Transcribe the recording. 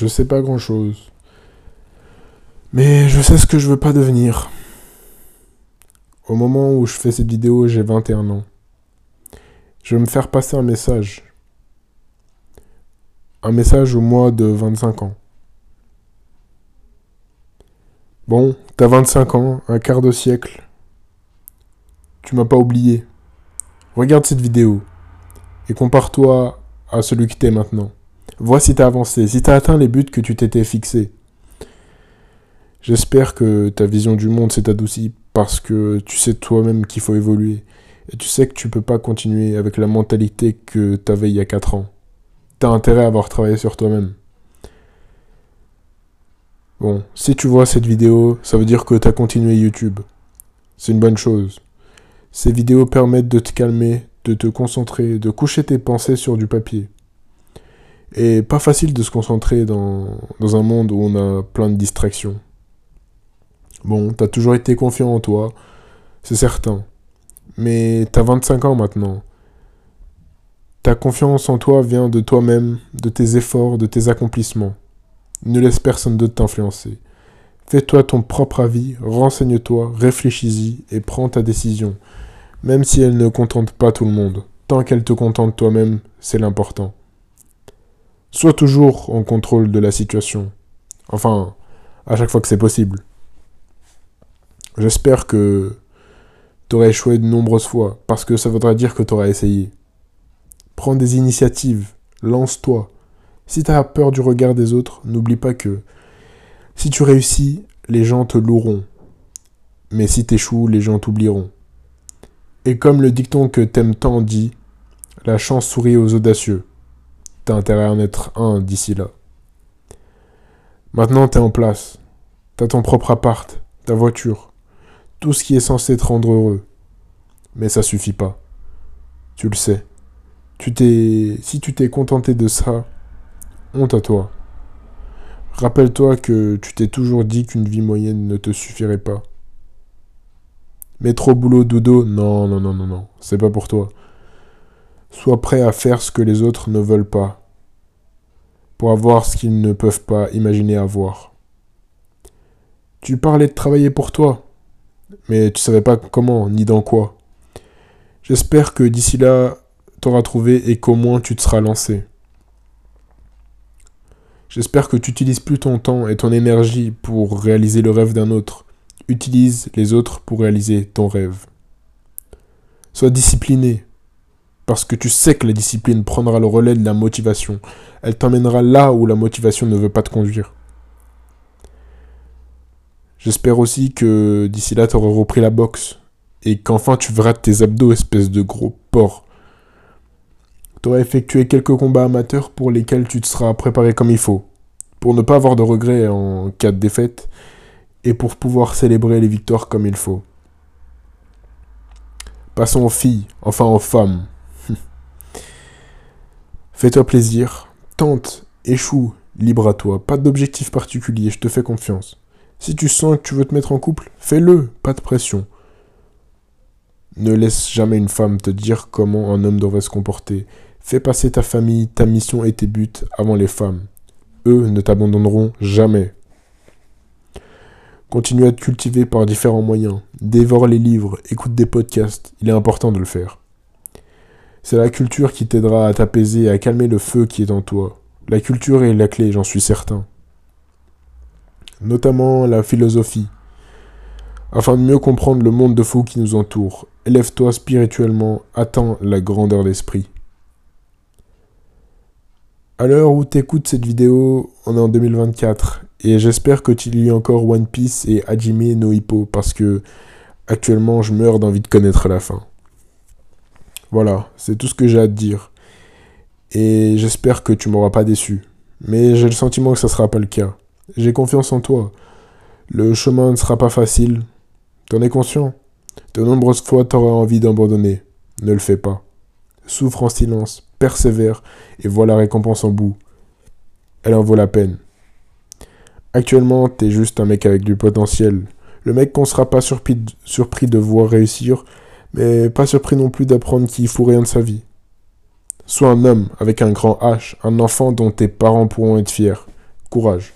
je sais pas grand chose. Mais je sais ce que je veux pas devenir. Au moment où je fais cette vidéo, j'ai 21 ans. Je veux me faire passer un message. Un message au mois de 25 ans. Bon, t'as 25 ans, un quart de siècle. Tu m'as pas oublié. Regarde cette vidéo et compare-toi à celui qui t'es maintenant. Vois si t'as avancé, si t'as atteint les buts que tu t'étais fixés. J'espère que ta vision du monde s'est adoucie parce que tu sais toi-même qu'il faut évoluer. Et tu sais que tu peux pas continuer avec la mentalité que t'avais il y a 4 ans. T'as intérêt à avoir travaillé sur toi-même. Bon, si tu vois cette vidéo, ça veut dire que t'as continué YouTube. C'est une bonne chose. Ces vidéos permettent de te calmer, de te concentrer, de coucher tes pensées sur du papier. Et pas facile de se concentrer dans, un monde où on a plein de distractions. Bon, t'as toujours été confiant en toi, c'est certain. Mais t'as 25 ans maintenant. Ta confiance en toi vient de toi-même, de tes efforts, de tes accomplissements. Ne laisse personne d'autre t'influencer. Fais-toi ton propre avis, renseigne-toi, réfléchis-y et prends ta décision. Même si elle ne contente pas tout le monde. Tant qu'elle te contente toi-même, c'est l'important. Sois toujours en contrôle de la situation. Enfin, à chaque fois que c'est possible. J'espère que t'auras échoué de nombreuses fois, parce que ça voudra dire que t'auras essayé. Prends des initiatives, lance-toi. Si t'as peur du regard des autres, n'oublie pas que si tu réussis, les gens te loueront. Mais si t'échoues, les gens t'oublieront. Et comme le dicton que t'aimes tant dit, la chance sourit aux audacieux. T'as intérêt à en être un d'ici là. Maintenant, t'es en place. T'as ton propre appart, ta voiture, tout ce qui est censé te rendre heureux. Mais ça suffit pas. Tu le sais. Tu t'es, si tu t'es contenté de ça, honte à toi. Rappelle-toi que tu t'es toujours dit qu'une vie moyenne ne te suffirait pas. Mais trop boulot dodo, non, non, non, non, non, c'est pas pour toi. Sois prêt à faire ce que les autres ne veulent pas, pour avoir ce qu'ils ne peuvent pas imaginer avoir. Tu parlais de travailler pour toi, mais tu savais pas comment ni dans quoi. J'espère que d'ici là, t'auras trouvé et qu'au moins tu te seras lancé. J'espère que tu utilises plus ton temps et ton énergie pour réaliser le rêve d'un autre. Utilise les autres pour réaliser ton rêve. Sois discipliné, parce que tu sais que la discipline prendra le relais de la motivation. Elle t'emmènera là où la motivation ne veut pas te conduire. J'espère aussi que d'ici là, tu auras repris la boxe. Et qu'enfin tu verras tes abdos, espèce de gros porc. Tu auras effectué quelques combats amateurs pour lesquels tu te seras préparé comme il faut. Pour ne pas avoir de regrets en cas de défaite. Et pour pouvoir célébrer les victoires comme il faut. Passons aux filles, enfin aux femmes. Fais-toi plaisir, tente, échoue, libre à toi, pas d'objectif particulier, je te fais confiance. Si tu sens que tu veux te mettre en couple, fais-le, pas de pression. Ne laisse jamais une femme te dire comment un homme devrait se comporter. Fais passer ta famille, ta mission et tes buts avant les femmes. Eux ne t'abandonneront jamais. Continue à te cultiver par différents moyens. Dévore les livres, écoute des podcasts. Il est important de le faire. C'est la culture qui t'aidera à t'apaiser et à calmer le feu qui est en toi. La culture est la clé, j'en suis certain notamment la philosophie, afin de mieux comprendre le monde de fous qui nous entoure. Élève-toi spirituellement, attends la grandeur d'esprit. À l'heure où t'écoutes cette vidéo, on est en 2024 et j'espère que tu lis encore One Piece et Hajime no Hippo parce que actuellement je meurs d'envie de connaître la fin. Voilà, c'est tout ce que j'ai à te dire. Et j'espère que tu m'auras pas déçu. Mais j'ai le sentiment que ça sera pas le cas. J'ai confiance en toi. Le chemin ne sera pas facile. T'en es conscient De nombreuses fois, t'auras envie d'abandonner. Ne le fais pas. Souffre en silence, persévère, et vois la récompense en bout. Elle en vaut la peine. Actuellement, t'es juste un mec avec du potentiel. Le mec qu'on sera pas surpris, surpris de voir réussir, mais pas surpris non plus d'apprendre qu'il faut rien de sa vie. Sois un homme avec un grand H, un enfant dont tes parents pourront être fiers. Courage.